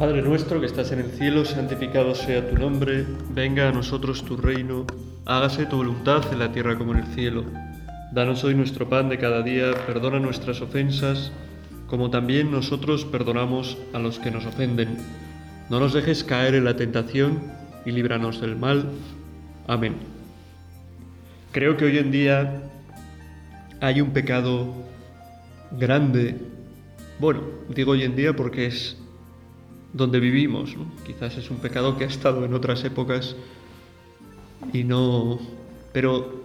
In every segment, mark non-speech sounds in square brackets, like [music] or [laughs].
Padre nuestro que estás en el cielo, santificado sea tu nombre, venga a nosotros tu reino, hágase tu voluntad en la tierra como en el cielo. Danos hoy nuestro pan de cada día, perdona nuestras ofensas, como también nosotros perdonamos a los que nos ofenden. No nos dejes caer en la tentación y líbranos del mal. Amén. Creo que hoy en día hay un pecado grande. Bueno, digo hoy en día porque es donde vivimos. Quizás es un pecado que ha estado en otras épocas y no... Pero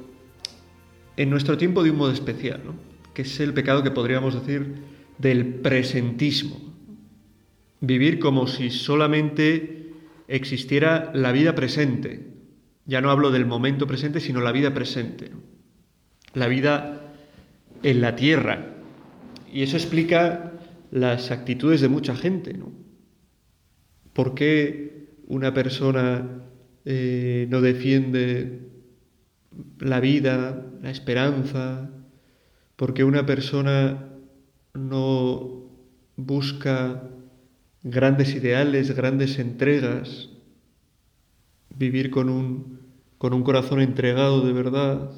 en nuestro tiempo de un modo especial, ¿no? que es el pecado que podríamos decir del presentismo. Vivir como si solamente existiera la vida presente. Ya no hablo del momento presente, sino la vida presente. La vida en la tierra. Y eso explica las actitudes de mucha gente. ¿no? ¿Por qué una persona eh, no defiende la vida, la esperanza? ¿Por qué una persona no busca grandes ideales, grandes entregas? Vivir con un, con un corazón entregado de verdad.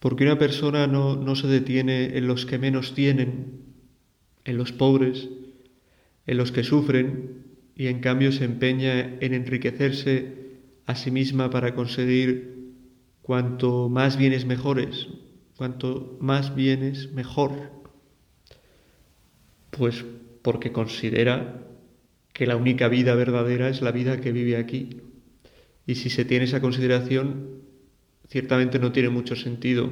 Porque una persona no, no se detiene en los que menos tienen, en los pobres, en los que sufren y en cambio se empeña en enriquecerse a sí misma para conseguir cuanto más bienes mejores, cuanto más bienes mejor. Pues porque considera que la única vida verdadera es la vida que vive aquí. Y si se tiene esa consideración, ciertamente no tiene mucho sentido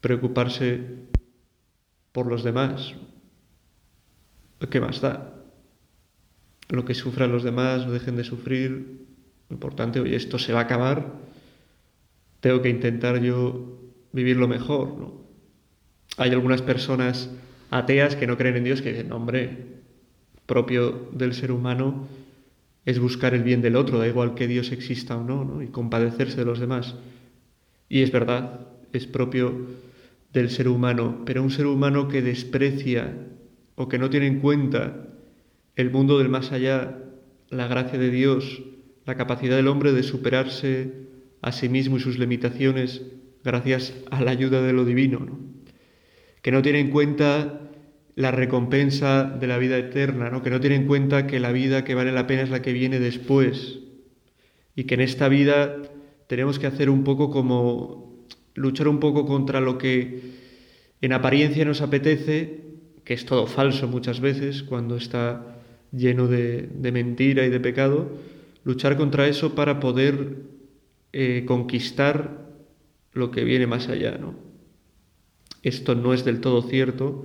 preocuparse por los demás, ¿qué más da? Lo que sufran los demás, no dejen de sufrir. Lo importante, oye, esto se va a acabar, tengo que intentar yo vivirlo mejor, ¿no? Hay algunas personas ateas que no creen en Dios que dicen, hombre, propio del ser humano es buscar el bien del otro, da igual que Dios exista o no, ¿no? y compadecerse de los demás. Y es verdad, es propio del ser humano, pero un ser humano que desprecia o que no tiene en cuenta el mundo del más allá, la gracia de Dios, la capacidad del hombre de superarse a sí mismo y sus limitaciones gracias a la ayuda de lo divino, que no tiene en cuenta la recompensa de la vida eterna, que no tiene en cuenta que la vida que vale la pena es la que viene después. Y que en esta vida tenemos que hacer un poco como luchar un poco contra lo que en apariencia nos apetece que es todo falso muchas veces cuando está lleno de, mentira y de pecado, luchar contra eso para poder eh, conquistar lo que viene más allá. ¿no? Esto no es del todo cierto,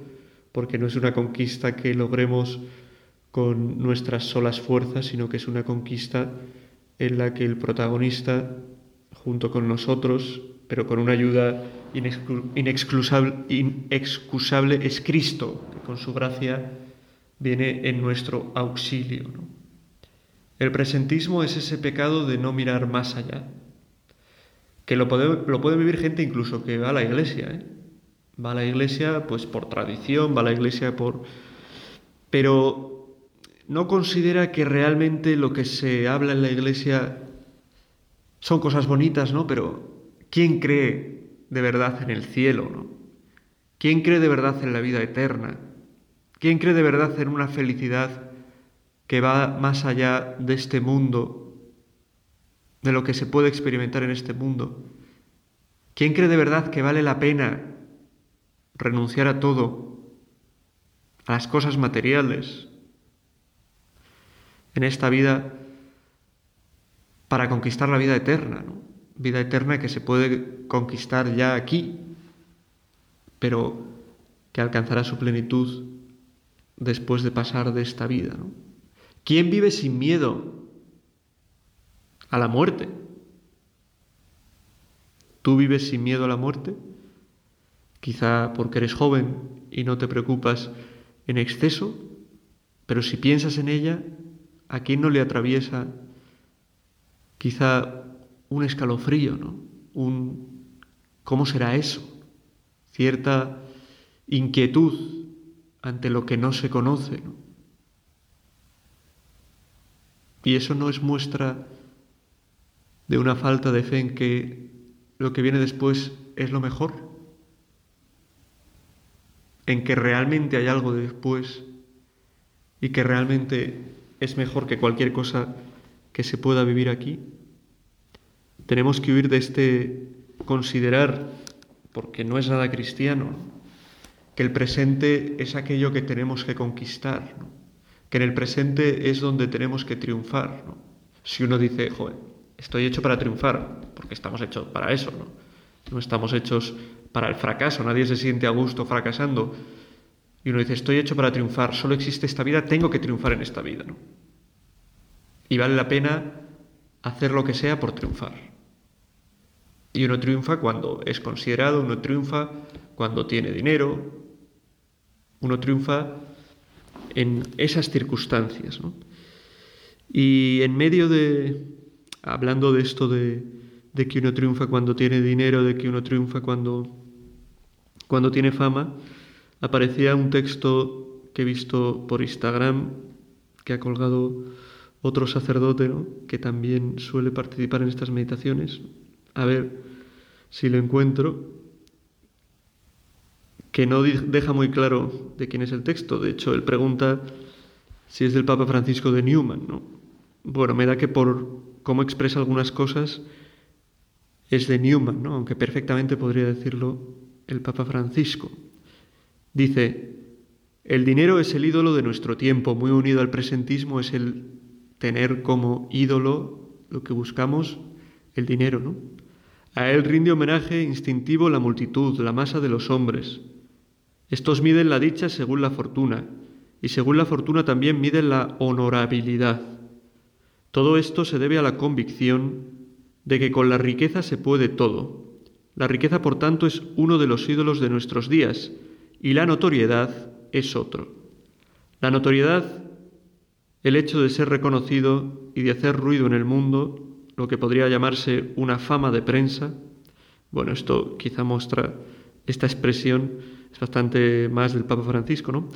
porque no es una conquista que logremos con nuestras solas fuerzas, sino que es una conquista en la que el protagonista, junto con nosotros, pero con una ayuda inexcusable, es Cristo, que con su gracia viene en nuestro auxilio. El presentismo es ese pecado de no mirar más allá, que lo puede, lo puede vivir gente incluso que va a la iglesia. ¿eh? Va a la iglesia pues por tradición, va a la iglesia por... pero no considera que realmente lo que se habla en la iglesia son cosas bonitas, ¿no? Pero ¿Quién cree de verdad en el cielo? ¿no? ¿Quién cree de verdad en la vida eterna? ¿Quién cree de verdad en una felicidad que va más allá de este mundo, de lo que se puede experimentar en este mundo? ¿Quién cree de verdad que vale la pena renunciar a todo, a las cosas materiales, en esta vida para conquistar la vida eterna? ¿no? Vida eterna que se puede conquistar ya aquí, pero que alcanzará su plenitud después de pasar de esta vida. ¿Quién vive sin miedo a la muerte? ¿Tú vives sin miedo a la muerte? Quizá porque eres joven y no te preocupas en exceso, pero si piensas en ella, ¿a quién no le atraviesa quizá un escalofrío, ¿no? Un ¿cómo será eso? Cierta inquietud ante lo que no se conoce, Y eso no es muestra de una falta de fe en que lo que viene después es lo mejor, en que realmente hay algo después y que realmente es mejor que cualquier cosa que se pueda vivir aquí. Tenemos que huir de este considerar, porque no es nada cristiano, que el presente es aquello que tenemos que conquistar, que en el presente es donde tenemos que triunfar. Si uno dice, joder, estoy hecho para triunfar, porque estamos hechos para eso, ¿no? No estamos hechos para el fracaso, nadie se siente a gusto fracasando. Y uno dice, estoy hecho para triunfar, solo existe esta vida, tengo que triunfar en esta vida. Y vale la pena hacer lo que sea por triunfar. Y uno triunfa cuando es considerado, uno triunfa cuando tiene dinero, uno triunfa en esas circunstancias. Y en medio de, hablando de esto de, de, que uno triunfa cuando tiene dinero, de que uno triunfa cuando, cuando tiene fama, aparecía un texto que he visto por Instagram que ha colgado otro sacerdote ¿no? que también suele participar en estas meditaciones. A ver si lo encuentro que no deja muy claro de quién es el texto. De hecho, él pregunta si es del Papa Francisco de Newman. ¿no? Bueno, me da que por cómo expresa algunas cosas es de Newman, ¿no? aunque perfectamente podría decirlo el Papa Francisco. Dice, el dinero es el ídolo de nuestro tiempo, muy unido al presentismo es el tener como ídolo lo que buscamos, el dinero, ¿no? A él rinde homenaje instintivo la multitud, la masa de los hombres, estos miden la dicha según la fortuna, y según la fortuna también miden la honorabilidad. Todo esto se debe a la convicción de que con la riqueza se puede todo. La riqueza, por tanto, es uno de los ídolos de nuestros días, y la notoriedad es otro. La notoriedad, el hecho de ser reconocido y de hacer ruido en el mundo, lo que podría llamarse una fama de prensa, bueno, esto quizá muestra esta expresión es bastante más del Papa Francisco, ¿no?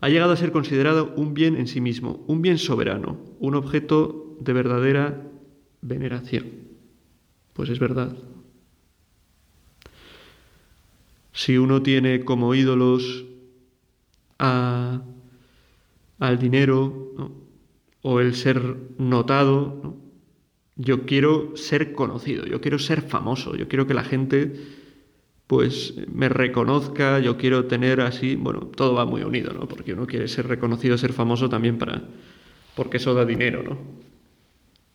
Ha llegado a ser considerado un bien en sí mismo, un bien soberano, un objeto de verdadera veneración. Pues es verdad. Si uno tiene como ídolos a, al dinero o el ser notado, yo quiero ser conocido, yo quiero ser famoso, yo quiero que la gente pues me reconozca, yo quiero tener así, bueno, todo va muy unido, ¿no? Porque uno quiere ser reconocido, ser famoso también para, porque eso da dinero, ¿no?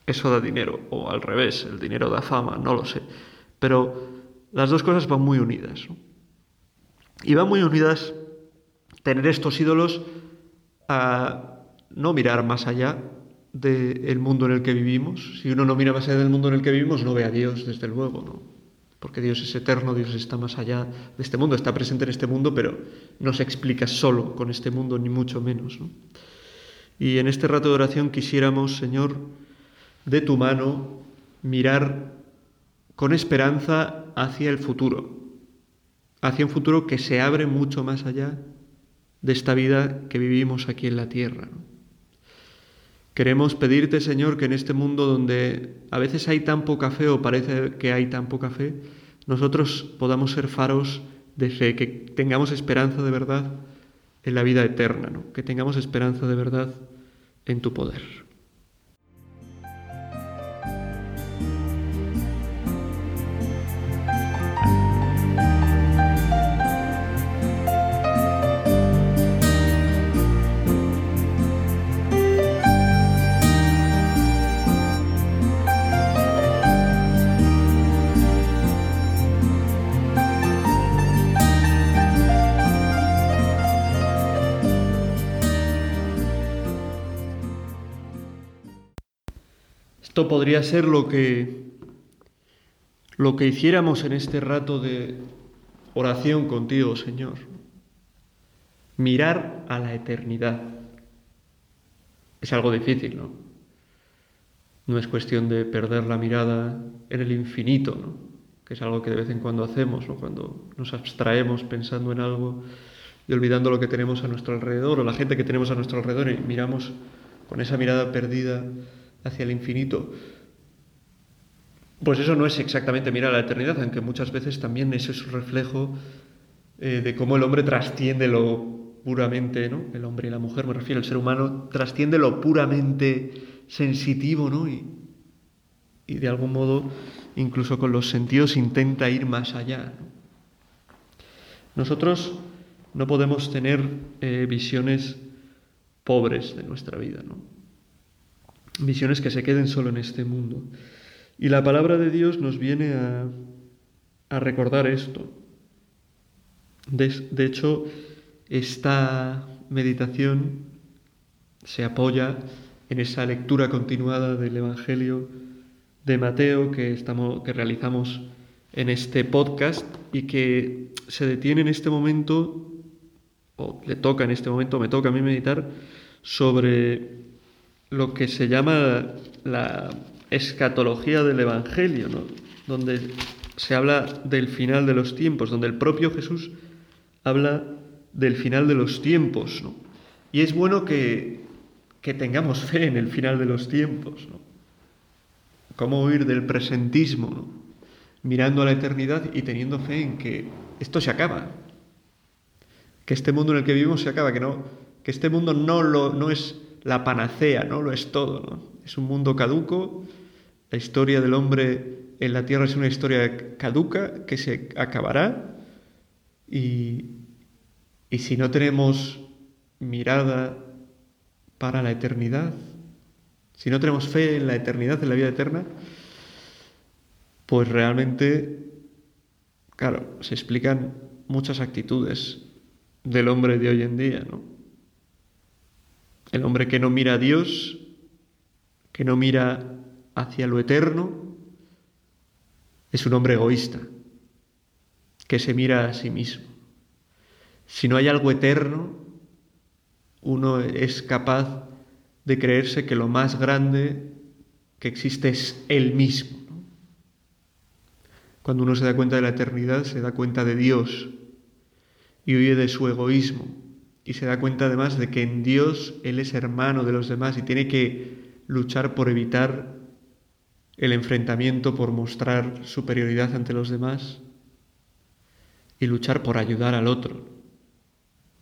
Eso da dinero, o al revés, el dinero da fama, no lo sé. Pero las dos cosas van muy unidas. ¿no? Y van muy unidas tener estos ídolos a no mirar más allá del mundo en el que vivimos. Si uno no mira más allá del mundo en el que vivimos, no ve a Dios, desde luego, ¿no? porque Dios es eterno, Dios está más allá de este mundo, está presente en este mundo, pero no se explica solo con este mundo, ni mucho menos. Y en este rato de oración quisiéramos, Señor, de tu mano, mirar con esperanza hacia el futuro, hacia un futuro que se abre mucho más allá de esta vida que vivimos aquí en la tierra. Queremos pedirte, Señor, que en este mundo donde a veces hay tan poca fe o parece que hay tan poca fe, nosotros podamos ser faros de fe, que tengamos esperanza de verdad en la vida eterna, ¿no? que tengamos esperanza de verdad en tu poder. Esto podría ser lo que, lo que hiciéramos en este rato de oración contigo, Señor. Mirar a la eternidad. Es algo difícil, ¿no? No es cuestión de perder la mirada en el infinito, ¿no? que es algo que de vez en cuando hacemos, ¿no? cuando nos abstraemos pensando en algo y olvidando lo que tenemos a nuestro alrededor o la gente que tenemos a nuestro alrededor y miramos con esa mirada perdida hacia el infinito. Pues eso no es exactamente mirar a la eternidad, aunque muchas veces también es un reflejo eh, de cómo el hombre trasciende lo puramente, ¿no? El hombre y la mujer, me refiero, el ser humano trasciende lo puramente sensitivo, ¿no? Y, y de algún modo, incluso con los sentidos, intenta ir más allá. Nosotros no podemos tener eh, visiones pobres de nuestra vida, ¿no? Visiones que se queden solo en este mundo. Y la palabra de Dios nos viene a, recordar esto. De, de hecho, esta meditación se apoya en esa lectura continuada del Evangelio de Mateo que, estamos, que realizamos en este podcast y que se detiene en este momento, o le toca en este momento, me toca a mí meditar, sobre lo que se llama la escatología del Evangelio, ¿no? donde se habla del final de los tiempos, donde el propio Jesús habla del final de los tiempos. ¿no? Y es bueno que, que tengamos fe en el final de los tiempos. ¿no? ¿Cómo huir del presentismo? Mirando a la eternidad y teniendo fe en que esto se acaba. Que este mundo en el que vivimos se acaba, que, no, que este mundo no, lo, no es la panacea, no lo es todo. ¿no? Es un mundo caduco. La historia del hombre en la tierra es una historia caduca que se acabará. Y, y si no tenemos mirada para la eternidad, si no tenemos fe en la eternidad, en la vida eterna, pues realmente, claro, se explican muchas actitudes del hombre de hoy en día, ¿no? El hombre que no mira a Dios, que no mira hacia lo eterno, es un hombre egoísta, que se mira a sí mismo. Si no hay algo eterno, uno es capaz de creerse que lo más grande que existe es Él mismo. Cuando uno se da cuenta de la eternidad, se da cuenta de Dios y huye de su egoísmo. Y se da cuenta además de que en Dios Él es hermano de los demás y tiene que luchar por evitar el enfrentamiento, por mostrar superioridad ante los demás y luchar por ayudar al otro,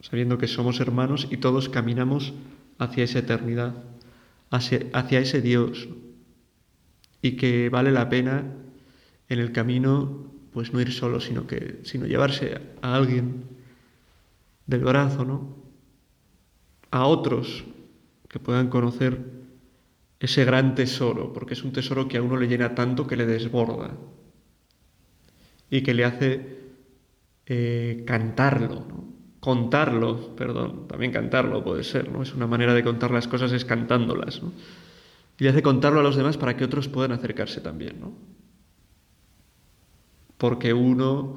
sabiendo que somos hermanos y todos caminamos hacia esa eternidad, hacia, ese Dios, y que vale la pena en el camino pues no ir solo, sino que sino llevarse a alguien del brazo, ¿no? A otros que puedan conocer ese gran tesoro, porque es un tesoro que a uno le llena tanto que le desborda y que le hace eh, cantarlo, ¿no? contarlo, perdón, también cantarlo puede ser, ¿no? Es una manera de contar las cosas es cantándolas, ¿no? Y hace contarlo a los demás para que otros puedan acercarse también, ¿no? Porque uno,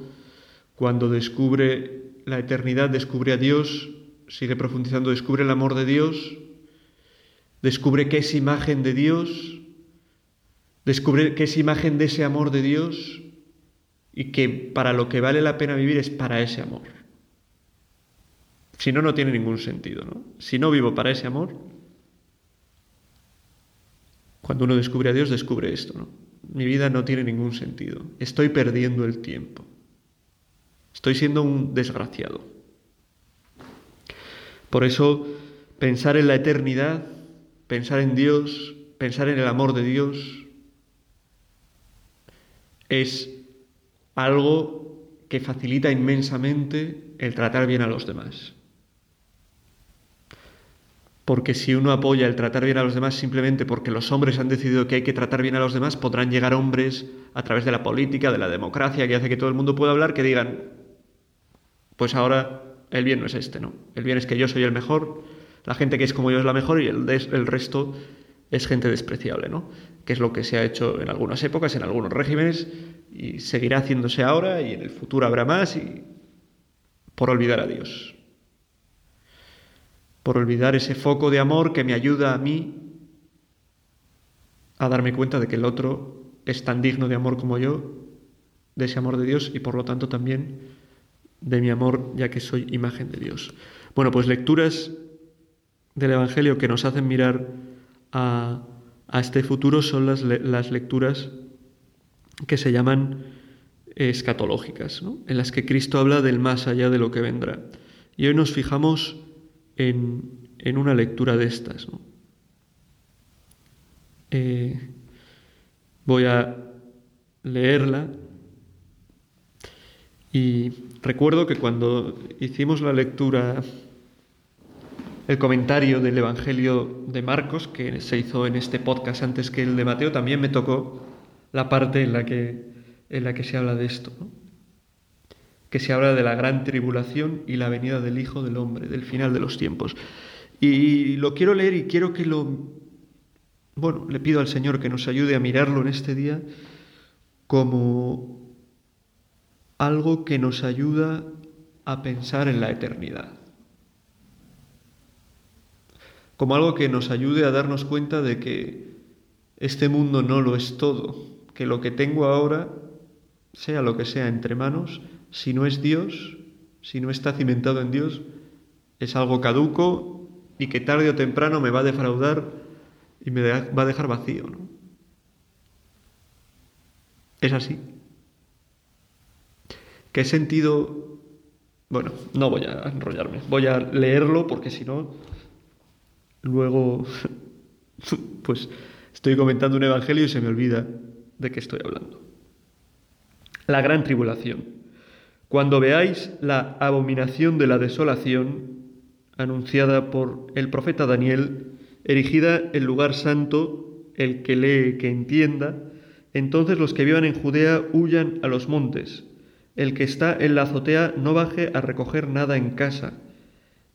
cuando descubre la eternidad, descubre a Dios, sigue profundizando, descubre el amor de Dios, descubre que es imagen de Dios, descubre que es imagen de ese amor de Dios y que para lo que vale la pena vivir es para ese amor. Si no, no tiene ningún sentido. ¿no? Si no vivo para ese amor, cuando uno descubre a Dios, descubre esto. ¿no? Mi vida no tiene ningún sentido. Estoy perdiendo el tiempo. Estoy siendo un desgraciado. Por eso, pensar en la eternidad, pensar en Dios, pensar en el amor de Dios, es algo que facilita inmensamente el tratar bien a los demás porque si uno apoya el tratar bien a los demás simplemente porque los hombres han decidido que hay que tratar bien a los demás, podrán llegar hombres a través de la política, de la democracia, que hace que todo el mundo pueda hablar, que digan, pues ahora el bien no es este, ¿no? El bien es que yo soy el mejor, la gente que es como yo es la mejor y el, resto es gente despreciable, ¿no? Que es lo que se ha hecho en algunas épocas, en algunos regímenes, y seguirá haciéndose ahora y en el futuro habrá más y por olvidar a Dios por olvidar ese foco de amor que me ayuda a mí a darme cuenta de que el otro es tan digno de amor como yo, de ese amor de Dios y por lo tanto también de mi amor ya que soy imagen de Dios. Bueno, pues lecturas del Evangelio que nos hacen mirar a, a este futuro son las, las lecturas que se llaman escatológicas, en las que Cristo habla del más allá de lo que vendrá. Y hoy nos fijamos en, en una lectura de estas. Eh, voy a leerla y recuerdo que cuando hicimos la lectura, el comentario del Evangelio de Marcos, que se hizo en este podcast antes que el de Mateo, también me tocó la parte en la que, en la que se habla de esto, que se habla de la gran tribulación y la venida del Hijo del Hombre, del final de los tiempos. Y lo quiero leer y quiero que lo... Bueno, le pido al Señor que nos ayude a mirarlo en este día como algo que nos ayuda a pensar en la eternidad. Como algo que nos ayude a darnos cuenta de que este mundo no lo es todo, que lo que tengo ahora, sea lo que sea entre manos, si no es Dios, si no está cimentado en Dios, es algo caduco y que tarde o temprano me va a defraudar y me va a dejar vacío. Es así. ¿Qué sentido? Bueno, no voy a enrollarme, voy a leerlo porque si no, luego, [laughs] pues estoy comentando un evangelio y se me olvida de qué estoy hablando. La gran tribulación. Cuando veáis la abominación de la desolación anunciada por el profeta Daniel, erigida en lugar santo, el que lee que entienda, entonces los que vivan en Judea huyan a los montes el que está en la azotea no baje a recoger nada en casa,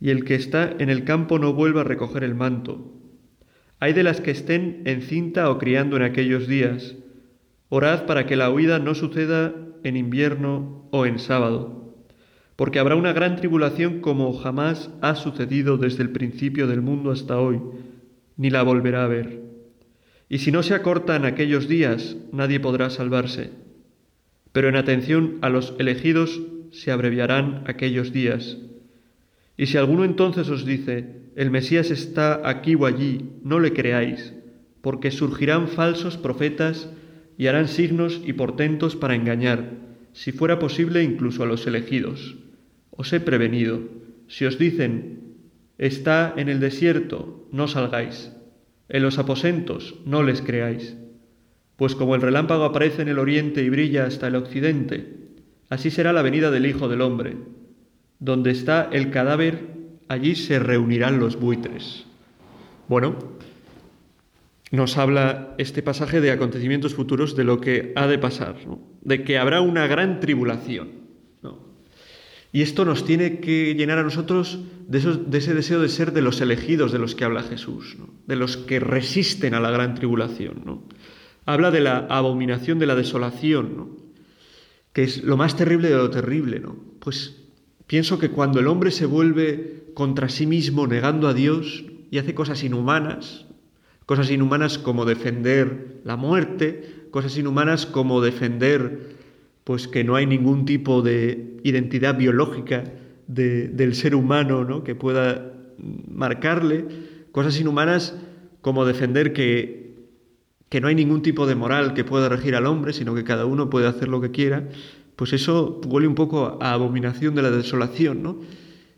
y el que está en el campo no vuelva a recoger el manto. Hay de las que estén encinta o criando en aquellos días. Orad para que la huida no suceda en invierno o en sábado, porque habrá una gran tribulación como jamás ha sucedido desde el principio del mundo hasta hoy, ni la volverá a ver. Y si no se acortan aquellos días, nadie podrá salvarse pero en atención a los elegidos se abreviarán aquellos días. Y si alguno entonces os dice, el Mesías está aquí o allí, no le creáis, porque surgirán falsos profetas y harán signos y portentos para engañar, si fuera posible incluso a los elegidos. Os he prevenido, si os dicen, está en el desierto, no salgáis, en los aposentos, no les creáis pues como el relámpago aparece en el oriente y brilla hasta el occidente, así será la venida del Hijo del Hombre. Donde está el cadáver, allí se reunirán los buitres. Bueno, nos habla este pasaje de acontecimientos futuros de lo que ha de pasar, de que habrá una gran tribulación. Y esto nos tiene que llenar a nosotros de, ese deseo de ser de los elegidos de los que habla Jesús, de los que resisten a la gran tribulación. Habla de la abominación de la desolación, ¿no? que es lo más terrible de lo terrible. ¿no? Pues pienso que cuando el hombre se vuelve contra sí mismo negando a Dios y hace cosas inhumanas, cosas inhumanas como defender la muerte, cosas inhumanas como defender pues que no hay ningún tipo de identidad biológica del ser humano ¿no? que pueda marcarle, cosas inhumanas como defender que que no hay ningún tipo de moral que pueda regir al hombre, sino que cada uno puede hacer lo que quiera, pues eso huele un poco a abominación de la desolación, ¿no?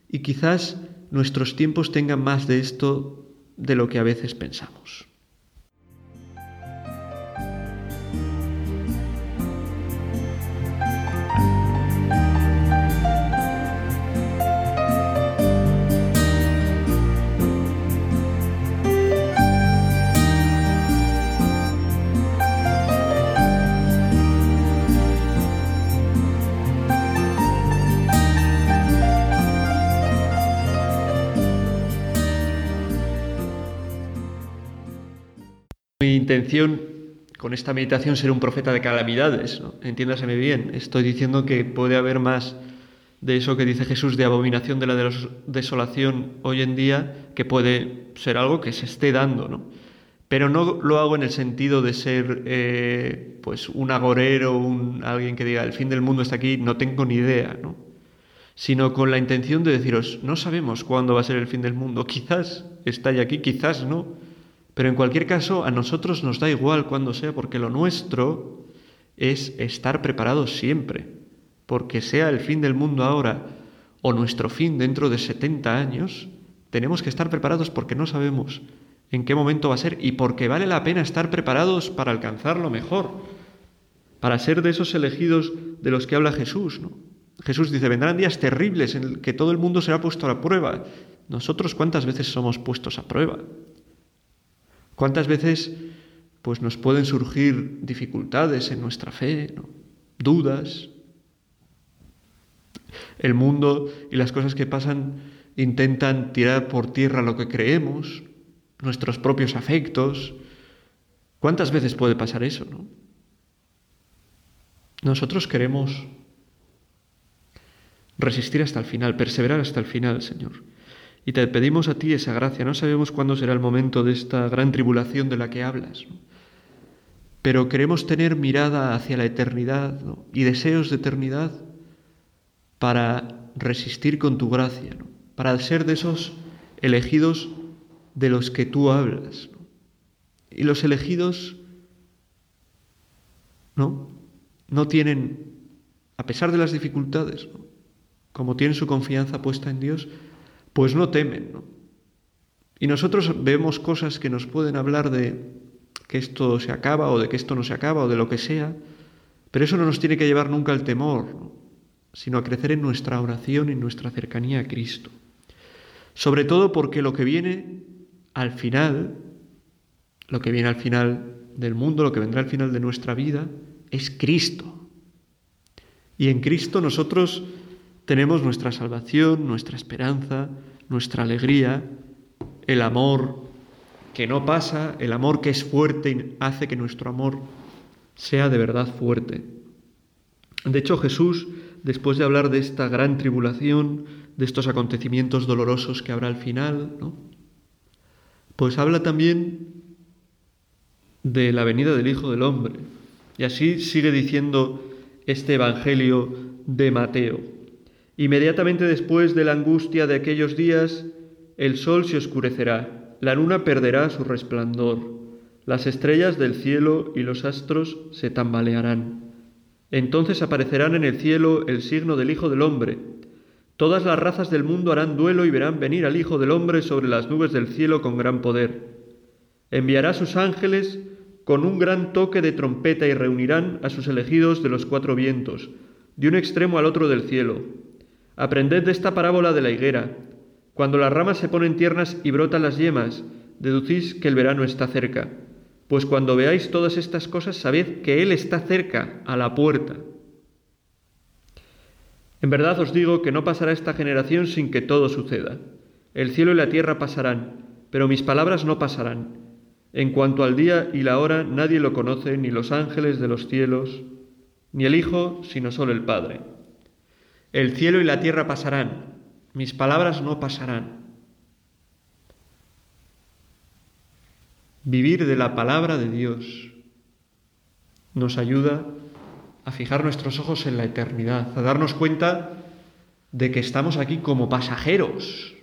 Y quizás nuestros tiempos tengan más de esto de lo que a veces pensamos. Con esta meditación ser un profeta de calamidades, ¿no? entiéndaseme bien, estoy diciendo que puede haber más de eso que dice Jesús de abominación de la desolación hoy en día, que puede ser algo que se esté dando, ¿no? Pero no lo hago en el sentido de ser eh, pues un agorero, un, alguien que diga el fin del mundo está aquí, no tengo ni idea, ¿no? Sino con la intención de deciros, no sabemos cuándo va a ser el fin del mundo, quizás está ya aquí, quizás no Pero en cualquier caso, a nosotros nos da igual cuando sea, porque lo nuestro es estar preparados siempre, porque sea el fin del mundo ahora o nuestro fin dentro de 70 años, tenemos que estar preparados porque no sabemos en qué momento va a ser y porque vale la pena estar preparados para alcanzarlo mejor, para ser de esos elegidos de los que habla Jesús. ¿no? Jesús dice, vendrán días terribles en que todo el mundo será puesto a la prueba. Nosotros cuántas veces somos puestos a prueba? ¿Cuántas veces pues nos pueden surgir dificultades en nuestra fe, dudas? El mundo y las cosas que pasan intentan tirar por tierra lo que creemos, nuestros propios afectos. ¿Cuántas veces puede pasar eso, no? Nosotros queremos resistir hasta el final, perseverar hasta el final, Señor. Y te pedimos a ti esa gracia. No sabemos cuándo será el momento de esta gran tribulación de la que hablas, pero queremos tener mirada hacia la eternidad y deseos de eternidad para resistir con tu gracia, para ser de esos elegidos de los que tú hablas. Y los elegidos no, no tienen, a pesar de las dificultades, como tienen su confianza puesta en Dios, pues no temen. ¿no? Y nosotros vemos cosas que nos pueden hablar de que esto se acaba o de que esto no se acaba o de lo que sea, pero eso no nos tiene que llevar nunca al temor, sino a crecer en nuestra oración y en nuestra cercanía a Cristo. Sobre todo porque lo que viene al final, lo que viene al final del mundo, lo que vendrá al final de nuestra vida, es Cristo. Y en Cristo nosotros tenemos nuestra salvación, nuestra esperanza, nuestra alegría, el amor que no pasa, el amor que es fuerte y hace que nuestro amor sea de verdad fuerte. De hecho, Jesús, después de hablar de esta gran tribulación, de estos acontecimientos dolorosos que habrá al final, pues habla también de la venida del Hijo del Hombre. Y así sigue diciendo este Evangelio de Mateo. Inmediatamente después de la angustia de aquellos días, el sol se oscurecerá, la luna perderá su resplandor, las estrellas del cielo y los astros se tambalearán. Entonces aparecerán en el cielo el signo del Hijo del Hombre. Todas las razas del mundo harán duelo y verán venir al Hijo del Hombre sobre las nubes del cielo con gran poder. Enviará sus ángeles con un gran toque de trompeta y reunirán a sus elegidos de los cuatro vientos, de un extremo al otro del cielo Aprended de esta parábola de la higuera. Cuando las ramas se ponen tiernas y brotan las yemas, deducís que el verano está cerca. Pues cuando veáis todas estas cosas, sabed que Él está cerca, a la puerta. En verdad os digo que no pasará esta generación sin que todo suceda. El cielo y la tierra pasarán, pero mis palabras no pasarán. En cuanto al día y la hora, nadie lo conoce, ni los ángeles de los cielos, ni el Hijo, sino solo el Padre. El cielo y la tierra pasarán, mis palabras no pasarán. Vivir de la palabra de Dios nos ayuda a fijar nuestros ojos en la eternidad, a darnos cuenta de que estamos aquí como pasajeros,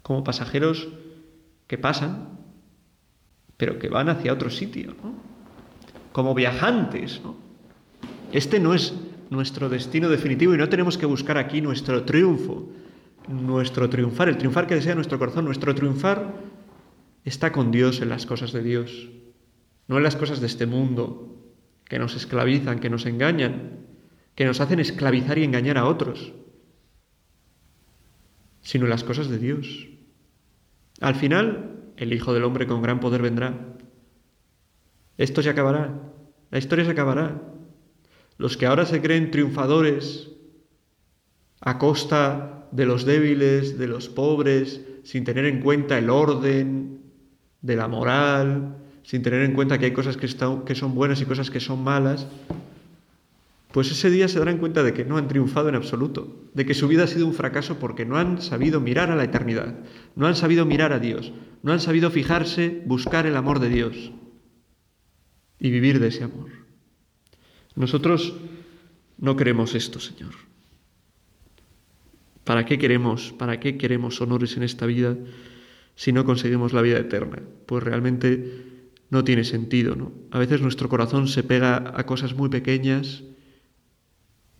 como pasajeros que pasan, pero que van hacia otro sitio, como viajantes. ¿no? Este no es nuestro destino definitivo y no tenemos que buscar aquí nuestro triunfo, nuestro triunfar, el triunfar que desea nuestro corazón. Nuestro triunfar está con Dios en las cosas de Dios, no en las cosas de este mundo que nos esclavizan, que nos engañan, que nos hacen esclavizar y engañar a otros, sino en las cosas de Dios. Al final, el Hijo del Hombre con gran poder vendrá. Esto se acabará, la historia se acabará, los que ahora se creen triunfadores a costa de los débiles, de los pobres, sin tener en cuenta el orden de la moral, sin tener en cuenta que hay cosas que, que son buenas y cosas que son malas, pues ese día se darán cuenta de que no han triunfado en absoluto, de que su vida ha sido un fracaso porque no han sabido mirar a la eternidad, no han sabido mirar a Dios, no han sabido fijarse, buscar el amor de Dios y vivir de ese amor. Nosotros no queremos esto, Señor. ¿Para qué queremos? ¿Para qué queremos honores en esta vida si no conseguimos la vida eterna? Pues realmente no tiene sentido, ¿no? A veces nuestro corazón se pega a cosas muy pequeñas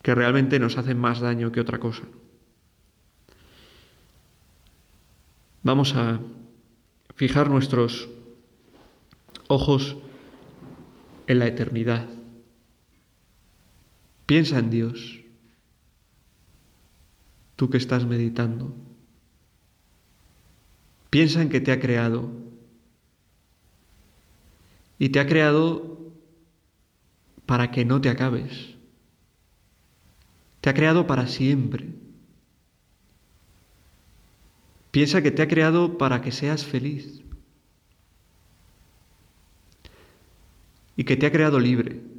que realmente nos hacen más daño que otra cosa. Vamos a fijar nuestros ojos en la eternidad. Piensa en Dios, tú que estás meditando. Piensa en que te ha creado. Y te ha creado para que no te acabes. Te ha creado para siempre. Piensa que te ha creado para que seas feliz. Y que te ha creado libre.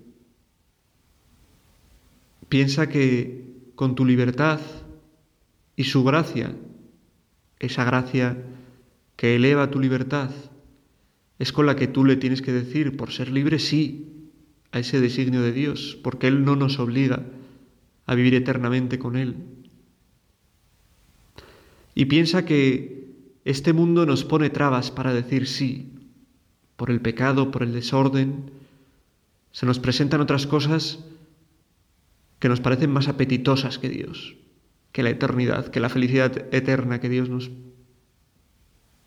Piensa que con tu libertad y su gracia, esa gracia que eleva tu libertad, es con la que tú le tienes que decir, por ser libre, sí, a ese designio de Dios, porque Él no nos obliga a vivir eternamente con Él. Y piensa que este mundo nos pone trabas para decir sí, por el pecado, por el desorden, se nos presentan otras cosas que nos parecen más apetitosas que Dios, que la eternidad, que la felicidad eterna que Dios nos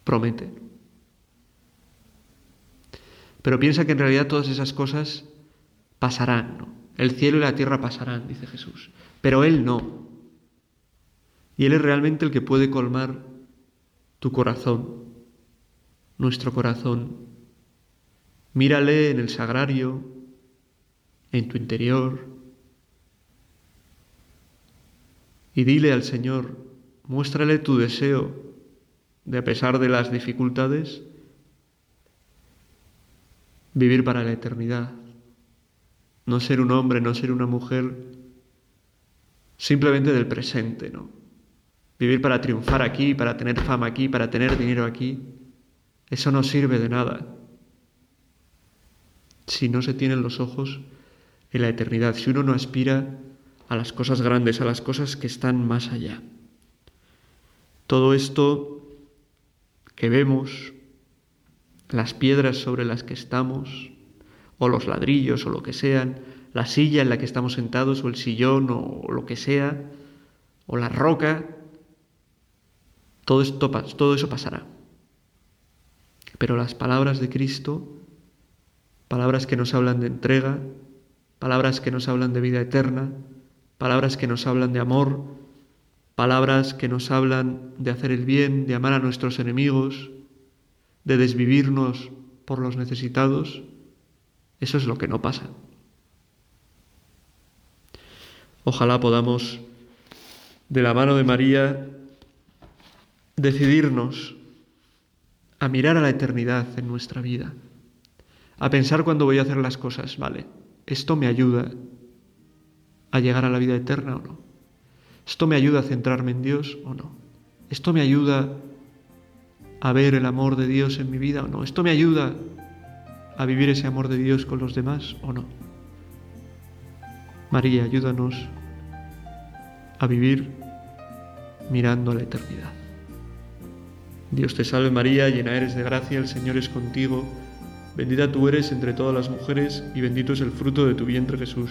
promete. Pero piensa que en realidad todas esas cosas pasarán, ¿no? El cielo y la tierra pasarán, dice Jesús, pero Él no. Y Él es realmente el que puede colmar tu corazón, nuestro corazón. Mírale en el sagrario, en tu interior, y dile al Señor, muéstrale tu deseo de a pesar de las dificultades, vivir para la eternidad. No ser un hombre, no ser una mujer simplemente del presente, ¿no? Vivir para triunfar aquí, para tener fama aquí, para tener dinero aquí. Eso no sirve de nada si no se tienen los ojos en la eternidad, si uno no aspira a las cosas grandes, a las cosas que están más allá. Todo esto que vemos, las piedras sobre las que estamos, o los ladrillos o lo que sean, la silla en la que estamos sentados o el sillón o lo que sea, o la roca, todo, esto, todo eso pasará. Pero las palabras de Cristo, palabras que nos hablan de entrega, palabras que nos hablan de vida eterna, palabras que nos hablan de amor, palabras que nos hablan de hacer el bien, de amar a nuestros enemigos, de desvivirnos por los necesitados, eso es lo que no pasa. Ojalá podamos, de la mano de María, decidirnos a mirar a la eternidad en nuestra vida, a pensar cuando voy a hacer las cosas, vale, esto me ayuda a llegar a la vida eterna o no. ¿Esto me ayuda a centrarme en Dios o no? ¿Esto me ayuda a ver el amor de Dios en mi vida o no? ¿Esto me ayuda a vivir ese amor de Dios con los demás o no? María, ayúdanos a vivir mirando a la eternidad. Dios te salve María, llena eres de gracia, el Señor es contigo, bendita tú eres entre todas las mujeres y bendito es el fruto de tu vientre Jesús.